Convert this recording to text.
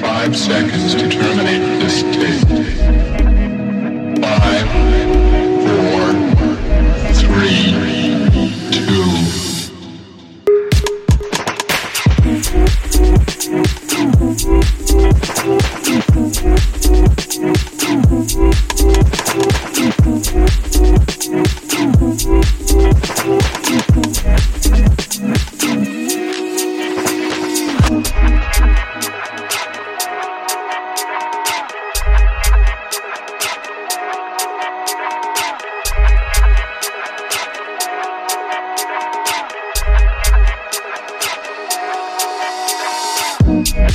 five seconds to terminate this tape. Five, Yeah.